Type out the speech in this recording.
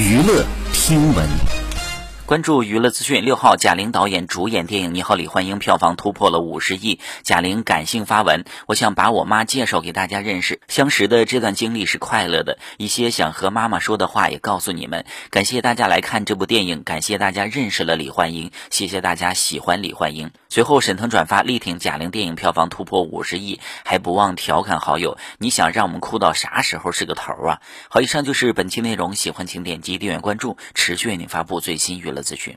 娱乐听闻。关注娱乐资讯。六号，贾玲导演主演电影《你好，李焕英》票房突破了五十亿。贾玲感性发文：我想把我妈介绍给大家认识，相识的这段经历是快乐的。一些想和妈妈说的话也告诉你们。感谢大家来看这部电影，感谢大家认识了李焕英，谢谢大家喜欢李焕英。随后，沈腾转发力挺贾玲电影票房突破五十亿，还不忘调侃好友：你想让我们哭到啥时候是个头啊？好，以上就是本期内容，喜欢请点击订阅关注，持续为您发布最新娱乐。资讯。